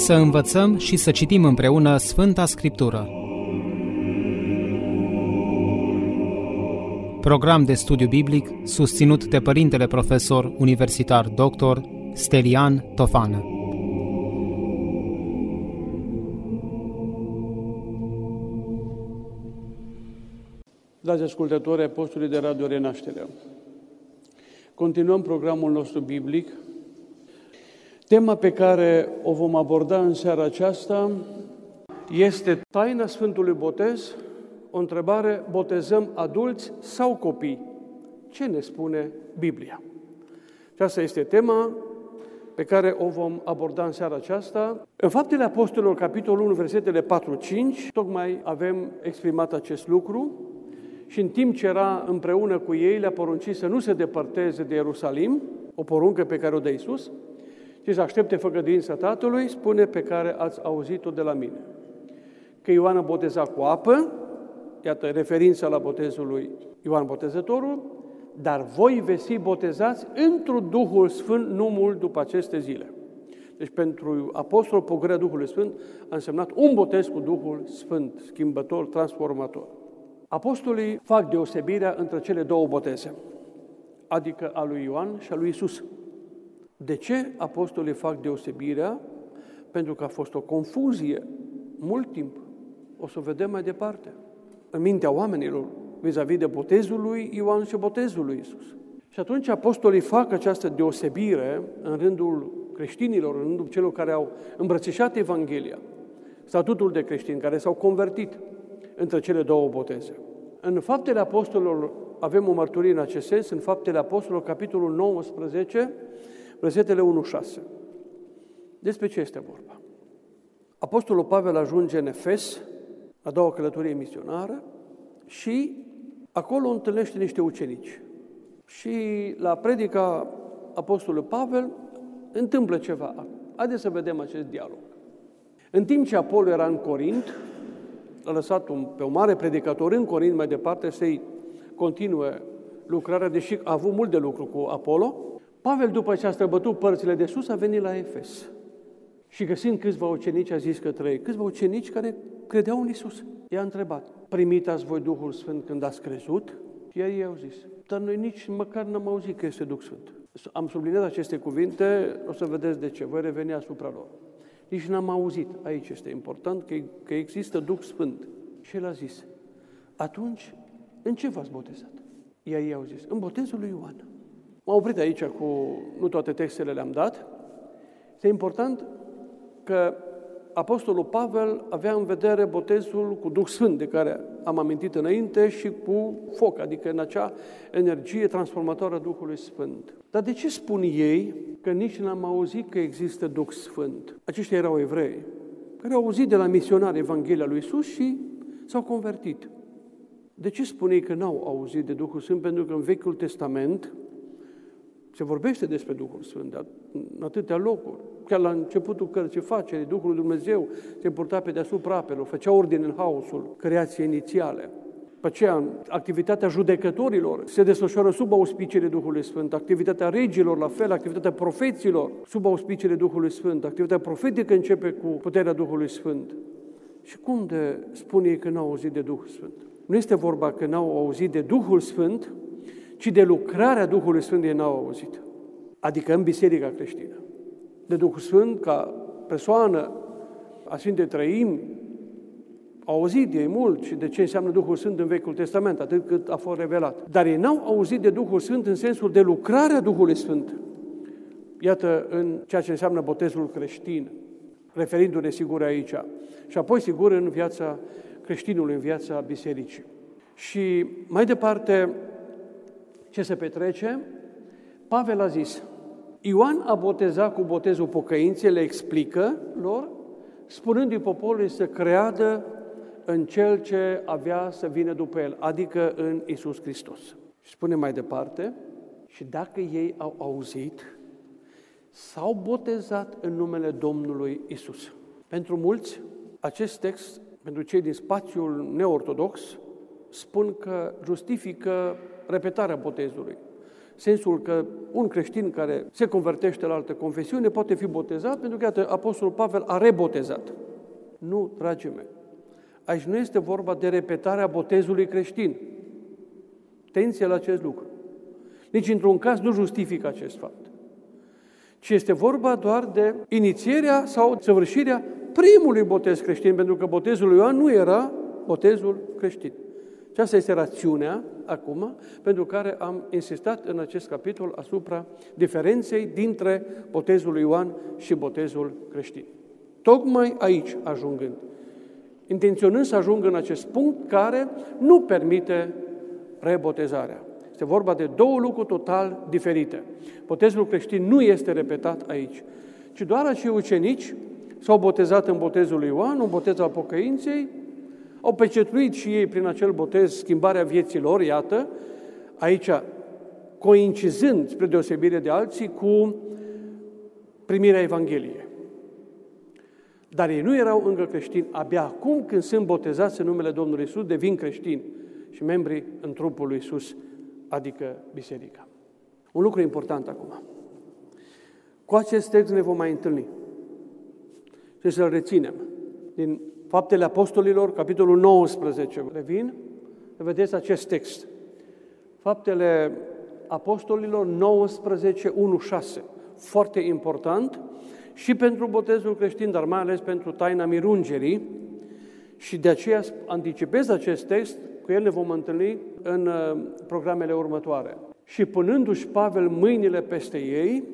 Să învățăm și să citim împreună Sfânta Scriptură. Program de studiu biblic susținut de Părintele Profesor Universitar Dr. Stelian Tofană. Dragi ascultători, apostolii de Radio Renașterea, continuăm programul nostru biblic. Tema pe care o vom aborda în seara aceasta este taina Sfântului Botez, o întrebare, botezăm adulți sau copii? Ce ne spune Biblia? Aceasta este tema pe care o vom aborda în seara aceasta. În Faptele Apostolilor, capitolul 1, versetele 4-5, tocmai avem exprimat acest lucru și în timp ce era împreună cu ei, le-a poruncit să nu se depărteze de Ierusalim, o poruncă pe care o dă Iisus, și să aștepte făgăduința Tatălui, spune pe care ați auzit-o de la mine. Că Ioan a botezat cu apă, iată referința la botezul lui Ioan Botezătorul, dar voi veți fi botezați într Duhul Sfânt nu mult după aceste zile. Deci pentru apostol pogrea Duhului Sfânt a însemnat un botez cu Duhul Sfânt, schimbător, transformator. Apostolii fac deosebirea între cele două boteze, adică a lui Ioan și a lui Isus. De ce apostolii fac deosebirea? Pentru că a fost o confuzie mult timp. O să o vedem mai departe. În mintea oamenilor, vis-a-vis de botezul lui Ioan și botezul lui Isus. Și atunci apostolii fac această deosebire în rândul creștinilor, în rândul celor care au îmbrățișat Evanghelia, statutul de creștin, care s-au convertit între cele două boteze. În Faptele Apostolilor avem o mărturie în acest sens, în Faptele Apostolilor, capitolul 19, versetele 1-6. Despre ce este vorba? Apostolul Pavel ajunge în Efes, a doua călătorie misionară, și acolo întâlnește niște ucenici. Și la predica Apostolului Pavel întâmplă ceva. Haideți să vedem acest dialog. În timp ce Apollo era în Corint, a lăsat un, pe un mare predicator în Corint mai departe să-i continue lucrarea, deși a avut mult de lucru cu Apollo, Pavel, după ce a străbătut părțile de sus, a venit la Efes. Și găsind câțiva ucenici, a zis către ei, câțiva ucenici care credeau în Isus. I-a întrebat, primitați voi Duhul Sfânt când ați crezut? Iar ei au zis, dar noi nici măcar n-am auzit că este Duh Sfânt. Am subliniat aceste cuvinte, o să vedeți de ce, voi reveni asupra lor. Nici n-am auzit, aici este important, că, că există Duh Sfânt. Și el a zis, atunci, în ce v-ați botezat? Iar ei au zis, în botezul lui Ioan. M-am oprit aici cu, nu toate textele le-am dat. Este important că Apostolul Pavel avea în vedere botezul cu Duh Sfânt, de care am amintit înainte, și cu foc, adică în acea energie transformatoare a Duhului Sfânt. Dar de ce spun ei că nici n-am auzit că există Duh Sfânt? Aceștia erau evrei, care au auzit de la misionari Evanghelia lui Isus și s-au convertit. De ce spune ei că n-au auzit de Duhul Sfânt? Pentru că în Vechiul Testament se vorbește despre Duhul Sfânt în atâtea locuri. Chiar la începutul cărții facerii, Duhul lui Dumnezeu se purta pe deasupra apelor, făcea ordine în haosul creației inițiale. Pe aceea, activitatea judecătorilor se desfășoară sub auspiciile Duhului Sfânt, activitatea regilor, la fel, activitatea profeților, sub auspiciile Duhului Sfânt, activitatea profetică începe cu puterea Duhului Sfânt. Și cum de spune ei că n-au auzit de Duhul Sfânt? Nu este vorba că n-au auzit de Duhul Sfânt, ci de lucrarea Duhului Sfânt ei n-au auzit. Adică în Biserica creștină. De Duhul Sfânt ca persoană a Sfintei Trăimi, au auzit ei mult și de ce înseamnă Duhul Sfânt în Vechiul Testament, atât cât a fost revelat. Dar ei n-au auzit de Duhul Sfânt în sensul de lucrarea Duhului Sfânt. Iată în ceea ce înseamnă botezul creștin, referindu-ne sigur aici. Și apoi, sigur, în viața creștinului, în viața bisericii. Și mai departe, ce se petrece? Pavel a zis, Ioan a botezat cu botezul pocăinței, le explică lor, spunându-i poporului să creadă în Cel ce avea să vină după El, adică în Isus Hristos. Și spune mai departe, și dacă ei au auzit, s-au botezat în numele Domnului Isus. Pentru mulți, acest text, pentru cei din spațiul neortodox, spun că justifică repetarea botezului sensul că un creștin care se convertește la altă confesiune poate fi botezat, pentru că, iată, Apostolul Pavel a rebotezat. Nu, dragii mei. Aici nu este vorba de repetarea botezului creștin. Tenție la acest lucru. Nici într-un caz nu justifică acest fapt. Ci este vorba doar de inițierea sau săvârșirea primului botez creștin, pentru că botezul lui Ioan nu era botezul creștin. Și asta este rațiunea acum pentru care am insistat în acest capitol asupra diferenței dintre botezul lui Ioan și botezul creștin. Tocmai aici ajungând, intenționând să ajung în acest punct care nu permite rebotezarea. Este vorba de două lucruri total diferite. Botezul creștin nu este repetat aici, ci doar acei ucenici s-au botezat în botezul lui Ioan, un botez al pocăinței, au pecetluit și ei prin acel botez schimbarea vieților, iată, aici coincizând, spre deosebire de alții, cu primirea Evangheliei. Dar ei nu erau încă creștini. Abia acum, când sunt botezați în numele Domnului Isus, devin creștini și membri în trupul lui Isus, adică biserica. Un lucru important acum. Cu acest text ne vom mai întâlni și să-l reținem. Din Faptele Apostolilor, capitolul 19, revin, vedeți acest text. Faptele Apostolilor 19, 1, 6. Foarte important și pentru botezul creștin, dar mai ales pentru taina mirungerii. Și de aceea anticipez acest text, cu el ne vom întâlni în uh, programele următoare. Și punându-și Pavel mâinile peste ei,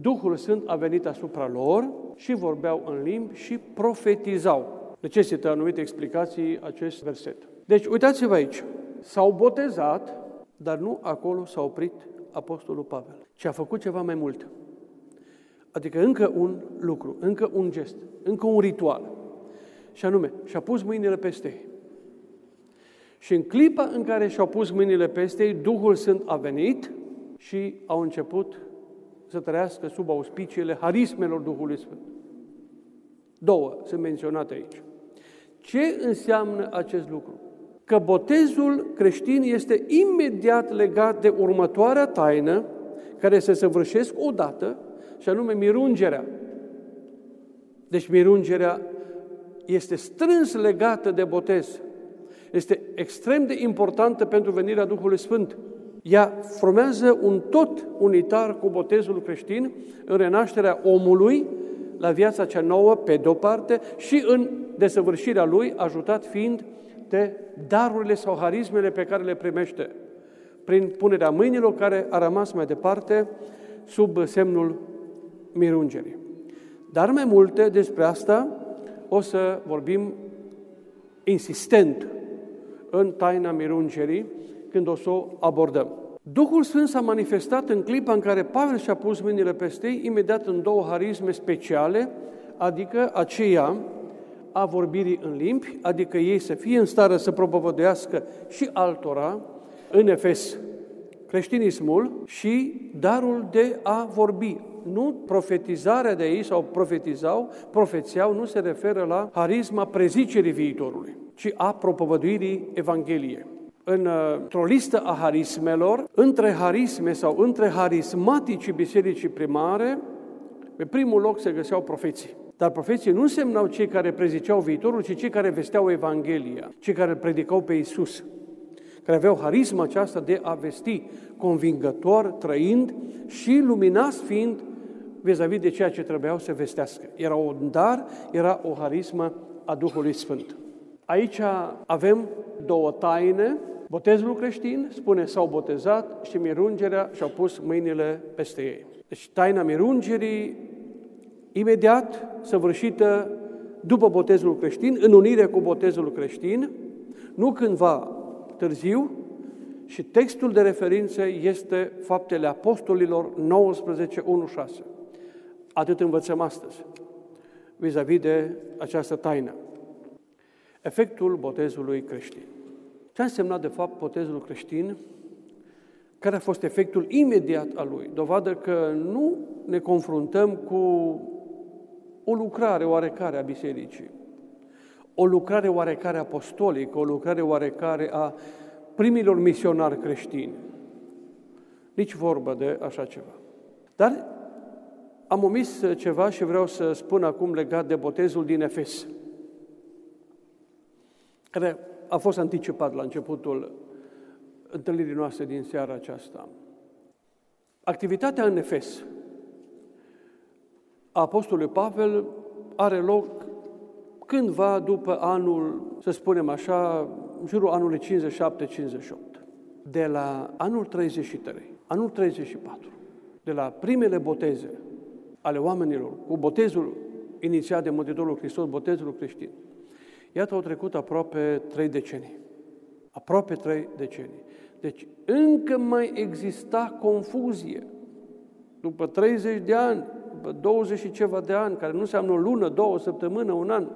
Duhul Sfânt a venit asupra lor și vorbeau în limbi și profetizau. Necesită anumite explicații acest verset. Deci, uitați-vă aici. S-au botezat, dar nu acolo s-a oprit Apostolul Pavel, ci a făcut ceva mai mult. Adică încă un lucru, încă un gest, încă un ritual. Și anume, și-a pus mâinile peste ei. Și în clipa în care și-au pus mâinile peste ei, Duhul Sfânt a venit și au început să trăiască sub auspiciile harismelor Duhului Sfânt. Două sunt menționate aici. Ce înseamnă acest lucru? Că botezul creștin este imediat legat de următoarea taină care se săvârșesc odată, și anume mirungerea. Deci mirungerea este strâns legată de botez. Este extrem de importantă pentru venirea Duhului Sfânt. Ea formează un tot unitar cu botezul creștin în renașterea omului la viața cea nouă, pe de-o parte, și în desăvârșirea lui, ajutat fiind de darurile sau harismele pe care le primește prin punerea mâinilor care a rămas mai departe sub semnul mirungerii. Dar mai multe despre asta o să vorbim insistent în taina mirungerii când o să o abordăm. Duhul Sfânt s-a manifestat în clipa în care Pavel și-a pus mâinile peste ei, imediat în două harisme speciale, adică aceea a vorbirii în limbi, adică ei să fie în stare să propovăduiască și altora, în Efes, creștinismul și darul de a vorbi. Nu profetizarea de ei sau profetizau, profețiau, nu se referă la harisma prezicerii viitorului, ci a propovăduirii Evangheliei într-o listă a harismelor, între harisme sau între harismaticii bisericii primare, pe primul loc se găseau profeții. Dar profeții nu însemnau cei care preziceau viitorul, ci cei care vesteau Evanghelia, cei care predicau pe Isus, care aveau harisma aceasta de a vesti convingător, trăind și luminați fiind vis-a-vis de ceea ce trebuiau să vestească. Era un dar, era o harismă a Duhului Sfânt. Aici avem două taine Botezul creștin, spune, s-au botezat și mirungerea și-au pus mâinile peste ei. Deci taina mirungerii, imediat săvârșită după botezul creștin, în unire cu botezul creștin, nu cândva târziu, și textul de referință este Faptele Apostolilor 19.1.6. Atât învățăm astăzi, vis-a-vis de această taină. Efectul botezului creștin. Ce a însemnat, de fapt, botezul creștin? Care a fost efectul imediat al lui? Dovadă că nu ne confruntăm cu o lucrare oarecare a bisericii, o lucrare oarecare apostolică, o lucrare oarecare a primilor misionari creștini. Nici vorbă de așa ceva. Dar am omis ceva și vreau să spun acum legat de botezul din Efes, care a fost anticipat la începutul întâlnirii noastre din seara aceasta. Activitatea în Efes a Apostolului Pavel are loc cândva după anul, să spunem așa, în jurul anului 57-58. De la anul 33, anul 34, de la primele boteze ale oamenilor, cu botezul inițiat de Mântuitorul Hristos, botezul creștin, iată au trecut aproape trei decenii. Aproape trei decenii. Deci încă mai exista confuzie. După 30 de ani, după 20 și ceva de ani, care nu înseamnă o lună, două, o săptămână, un an,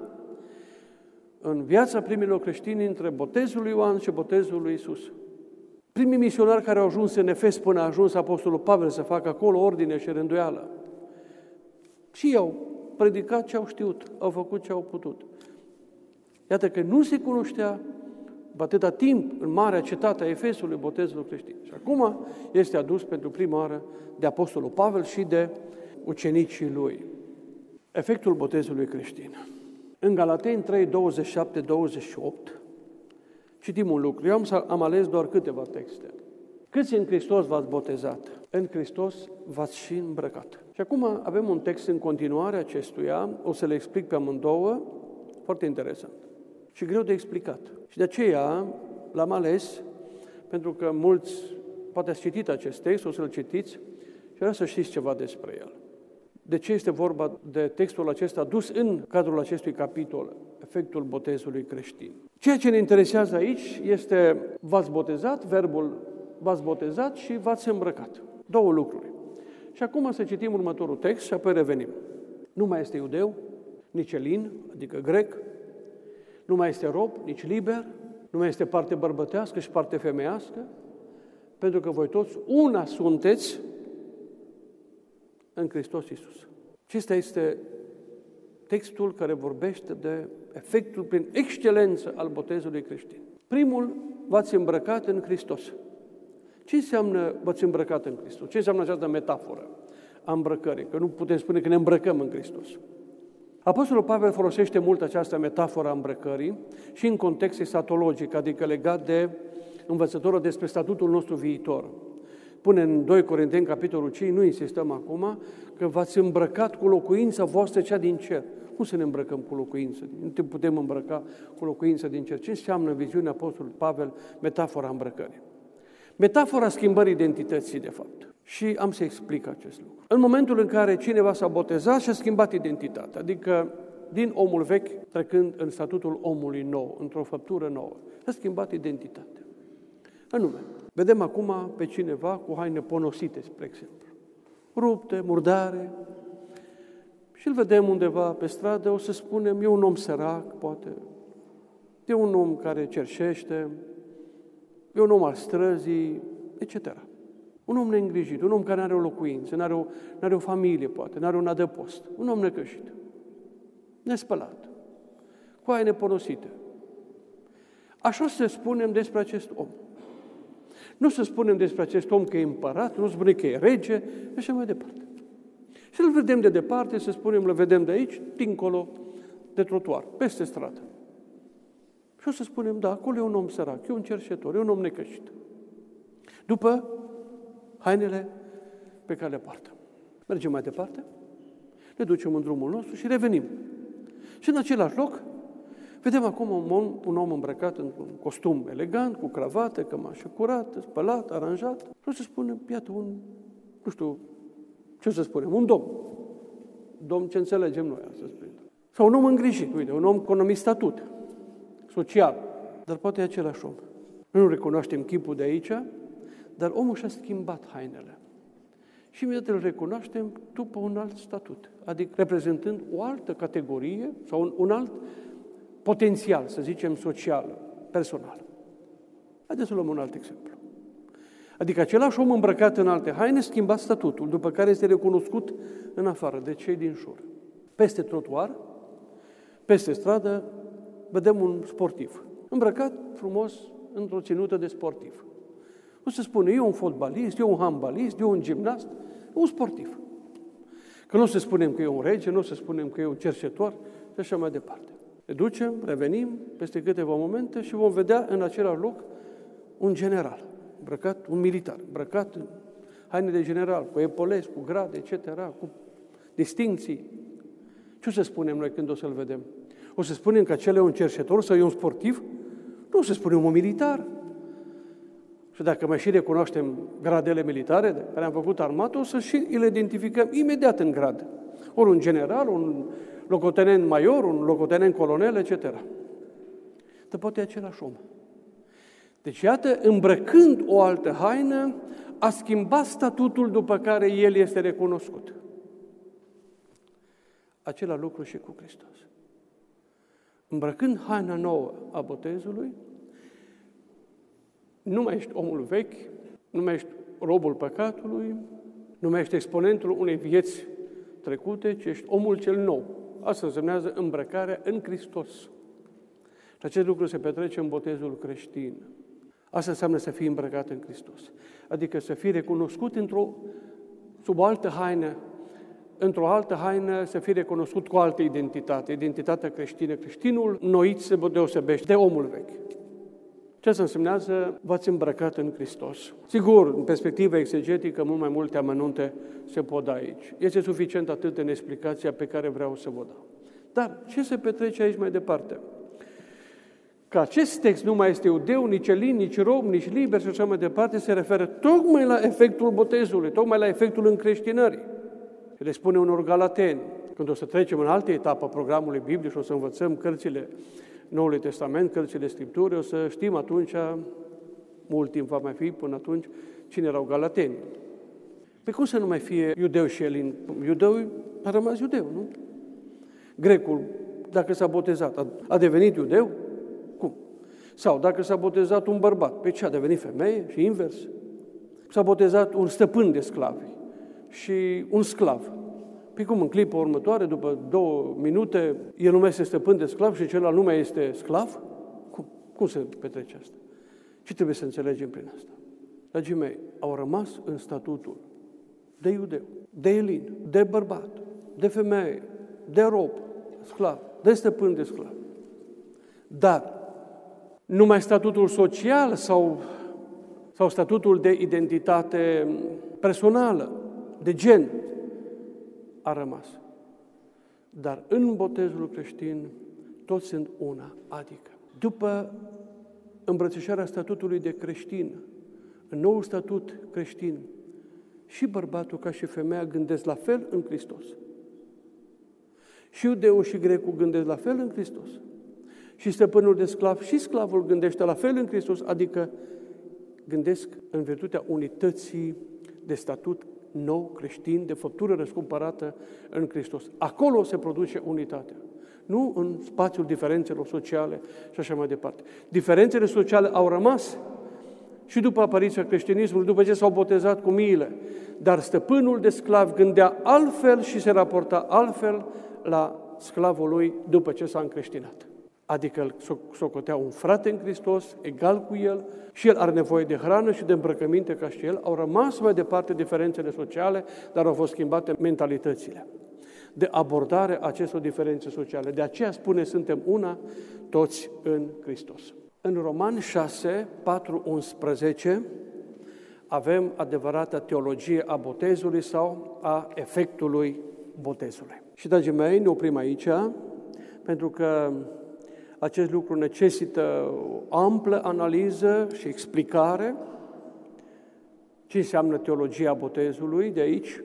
în viața primilor creștini între botezul lui Ioan și botezul lui Isus. Primii misionari care au ajuns în Efes până a ajuns Apostolul Pavel să facă acolo ordine și rânduială. Și ei au predicat ce au știut, au făcut ce au putut. Iată că nu se cunoștea atâta timp în marea cetate a Efesului botezul creștin. Și acum este adus pentru prima oară de Apostolul Pavel și de ucenicii lui. Efectul botezului creștin. În Galateni 3, 27, 28, citim un lucru. Eu am, am ales doar câteva texte. Câți în Hristos v-ați botezat? În Hristos v-ați și îmbrăcat. Și acum avem un text în continuare acestuia, o să le explic pe amândouă, foarte interesant și greu de explicat. Și de aceea l-am ales, pentru că mulți poate ați citit acest text, o să-l citiți și vreau să știți ceva despre el. De ce este vorba de textul acesta dus în cadrul acestui capitol, efectul botezului creștin? Ceea ce ne interesează aici este v-ați botezat, verbul v-ați botezat și v-ați îmbrăcat. Două lucruri. Și acum să citim următorul text și apoi revenim. Nu mai este iudeu, nici elin, adică grec, nu mai este rob, nici liber, nu mai este parte bărbătească și parte femeiască, pentru că voi toți una sunteți în Hristos Iisus. Acesta este textul care vorbește de efectul prin excelență al botezului creștin. Primul, v-ați îmbrăcat în Hristos. Ce înseamnă v-ați îmbrăcat în Hristos? Ce înseamnă această metaforă a îmbrăcării? Că nu putem spune că ne îmbrăcăm în Hristos. Apostolul Pavel folosește mult această metaforă a îmbrăcării și în context esatologic, adică legat de învățătorul despre statutul nostru viitor. Pune în 2 Corinteni, capitolul 5, nu insistăm acum, că v-ați îmbrăcat cu locuința voastră cea din cer. Cum să ne îmbrăcăm cu locuință? Nu te putem îmbrăca cu locuință din cer. Ce înseamnă în viziunea Apostolului Pavel metafora îmbrăcării? Metafora schimbării identității, de fapt. Și am să explic acest lucru. În momentul în care cineva s-a botezat și a schimbat identitatea, adică din omul vechi trecând în statutul omului nou, într-o făptură nouă, a schimbat identitatea. Anume, vedem acum pe cineva cu haine ponosite, spre exemplu, rupte, murdare, și îl vedem undeva pe stradă, o să spunem, e un om sărac, poate, e un om care cerșește, e un om al străzii, etc. Un om neîngrijit, un om care nu are o locuință, nu are o, are o familie, poate, nu are un adăpost, un om necășit, nespălat, cu aia neponosite. Așa să spunem despre acest om. Nu să spunem despre acest om că e împărat, nu spunem că e rege, și așa mai departe. Și îl vedem de departe, să spunem, îl vedem de aici, dincolo de trotuar, peste stradă. Și o să spunem, da, acolo e un om sărac, e un cerșetor, e un om necășit. După hainele pe care le poartă. Mergem mai departe, ne ducem în drumul nostru și revenim. Și în același loc, vedem acum un om, un om îmbrăcat într-un costum elegant, cu cravată, cămașă curată, spălat, aranjat. Și o să spunem, iată, un, nu știu, ce să spunem, un domn. Domn ce înțelegem noi astăzi. Sau un om îngrijit, uite, un om cu un statut social, dar poate e același om. Noi nu recunoaștem chipul de aici, dar omul și-a schimbat hainele. Și imediat îl recunoaștem după un alt statut, adică reprezentând o altă categorie sau un, un alt potențial, să zicem, social, personal. Haideți să luăm un alt exemplu. Adică același om îmbrăcat în alte haine schimba statutul, după care este recunoscut în afară de cei din jur. Peste trotuar, peste stradă, vedem un sportiv, îmbrăcat frumos într-o ținută de sportiv. Nu se spune, eu un fotbalist, eu un handbalist, eu un gimnast, un sportiv. Că nu se spunem că e un rege, nu se spunem că e un cercetor și așa mai departe. Ne ducem, revenim peste câteva momente și vom vedea în același loc un general, îmbrăcat, un militar, îmbrăcat în haine de general, cu epolezi, cu grade, etc., cu distinții. Ce o să spunem noi când o să-l vedem? O să spunem că acela e un cercetor sau e un sportiv? Nu, o să spunem un militar. Și dacă mai și recunoaștem gradele militare de care am făcut armată, o să și îl identificăm imediat în grad. Ori un general, un locotenent major, un locotenent colonel, etc. Dar poate e același om. Deci, iată, îmbrăcând o altă haină, a schimbat statutul după care el este recunoscut. Acela lucru și cu Hristos. Îmbrăcând haina nouă a botezului, nu mai ești omul vechi, nu mai ești robul păcatului, nu mai ești exponentul unei vieți trecute, ci ești omul cel nou. Asta însemnează îmbrăcarea în Hristos. Și acest lucru se petrece în botezul creștin. Asta înseamnă să fii îmbrăcat în Hristos. Adică să fii recunoscut într-o, sub o altă haină, într-o altă haină să fii recunoscut cu o altă identitate, identitatea creștină. Creștinul noit se deosebește de omul vechi. Ce să însemnează v-ați îmbrăcat în Hristos? Sigur, în perspectivă exegetică, mult mai multe amănunte se pot da aici. Este suficient atât în explicația pe care vreau să vă dau. Dar ce se petrece aici mai departe? Că acest text nu mai este iudeu, nici elin, nici rob, nici liber și așa mai departe, se referă tocmai la efectul botezului, tocmai la efectul încreștinării. Și le spune unor galateni, când o să trecem în altă etapă a programului Bibliei și o să învățăm cărțile Noului Testament, cărțile Scripturii, o să știm atunci, mult timp va mai fi până atunci, cine erau galateni. Pe cum să nu mai fie iudeu și elin? Iudeu a rămas iudeu, nu? Grecul, dacă s-a botezat, a, a devenit iudeu? Cum? Sau dacă s-a botezat un bărbat, pe ce a devenit femeie și invers? S-a botezat un stăpân de sclavi și un sclav. Păi cum, în clipa următoare, după două minute, el nu mai este stăpân de sclav și celălalt nu mai este sclav? Cum? Cum se petrece asta? Ce trebuie să înțelegem prin asta? Dragii mei, au rămas în statutul de iudeu, de elin, de bărbat, de femeie, de rob, sclav, de stăpân de sclav. Dar numai statutul social sau, sau statutul de identitate personală, de gen, a rămas. Dar în botezul creștin toți sunt una, adică după îmbrățișarea statutului de creștin, în nou statut creștin, și bărbatul ca și femeia gândesc la fel în Hristos. Și iudeul și grecul gândesc la fel în Hristos. Și stăpânul de sclav și sclavul gândește la fel în Hristos, adică gândesc în virtutea unității de statut nou, creștin, de făptură răscumpărată în Hristos. Acolo se produce unitatea. Nu în spațiul diferențelor sociale și așa mai departe. Diferențele sociale au rămas și după apariția creștinismului, după ce s-au botezat cu miile. Dar stăpânul de sclav gândea altfel și se raporta altfel la sclavul lui după ce s-a încreștinat adică îl socotea un frate în Hristos, egal cu el, și el are nevoie de hrană și de îmbrăcăminte ca și el. Au rămas mai departe diferențele sociale, dar au fost schimbate mentalitățile de abordare a acestor diferențe sociale. De aceea spune, suntem una, toți în Hristos. În Roman 6, 4, 11, avem adevărata teologie a botezului sau a efectului botezului. Și, dragii mei, ne oprim aici, pentru că acest lucru necesită o amplă analiză și explicare. Ce înseamnă teologia botezului de aici?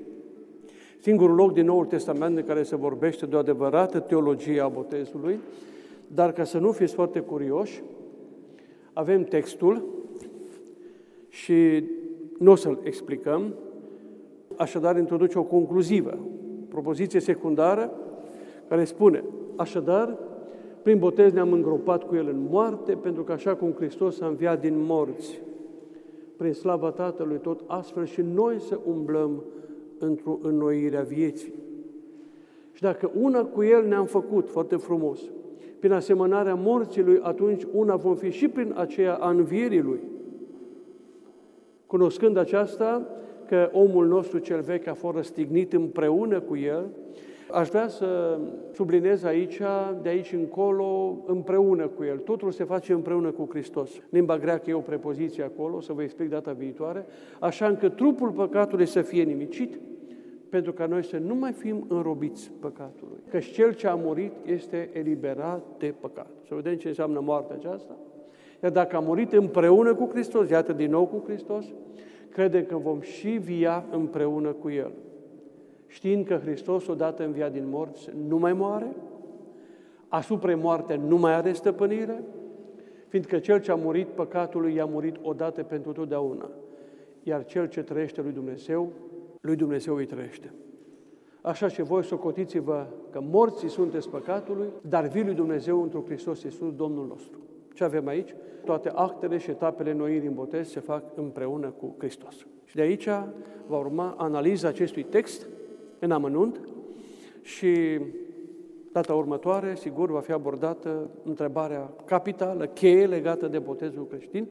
Singurul loc din Noul Testament în care se vorbește de o adevărată teologie a botezului, dar ca să nu fiți foarte curioși, avem textul și nu o să-l explicăm, așadar introduce o concluzivă, propoziție secundară, care spune, așadar, prin botez ne-am îngropat cu El în moarte, pentru că așa cum Hristos a înviat din morți, prin slava Tatălui, tot astfel și noi să umblăm într-o înnoire a vieții. Și dacă una cu El ne-am făcut, foarte frumos, prin asemănarea morții Lui, atunci una vom fi și prin aceea a învierii Lui. Cunoscând aceasta, că omul nostru cel vechi a fost răstignit împreună cu el, aș vrea să subliniez aici, de aici încolo, împreună cu el. Totul se face împreună cu Hristos. Limba greacă e o prepoziție acolo, o să vă explic data viitoare, așa încât trupul păcatului să fie nimicit, pentru ca noi să nu mai fim înrobiți păcatului. Căci cel ce a murit este eliberat de păcat. Să vedem ce înseamnă moartea aceasta. Iar dacă a murit împreună cu Hristos, iată din nou cu Hristos, crede că vom și via împreună cu El. Știind că Hristos, odată înviat din morți, nu mai moare, asupra moarte nu mai are stăpânire, fiindcă Cel ce a murit păcatului i-a murit odată pentru totdeauna, iar Cel ce trăiește lui Dumnezeu, lui Dumnezeu îi trăiește. Așa și voi socotiți-vă că morții sunteți păcatului, dar vii lui Dumnezeu într-un Hristos Iisus, Domnul nostru. Ce avem aici? Toate actele și etapele noirii în botez se fac împreună cu Hristos. Și de aici va urma analiza acestui text în amănunt și data următoare, sigur, va fi abordată întrebarea capitală, cheie legată de botezul creștin.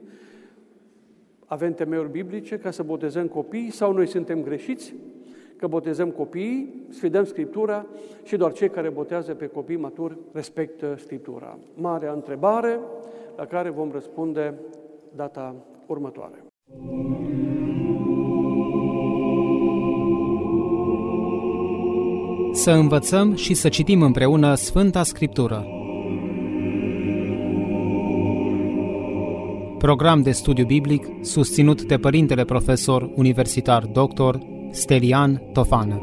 Avem temeiuri biblice ca să botezăm copiii sau noi suntem greșiți că botezăm copiii, sfidăm Scriptura și doar cei care botează pe copii maturi respectă Scriptura. Marea întrebare la care vom răspunde data următoare. Să învățăm și să citim împreună Sfânta Scriptură. Program de studiu biblic susținut de Părintele Profesor Universitar Dr. Stelian Tofană.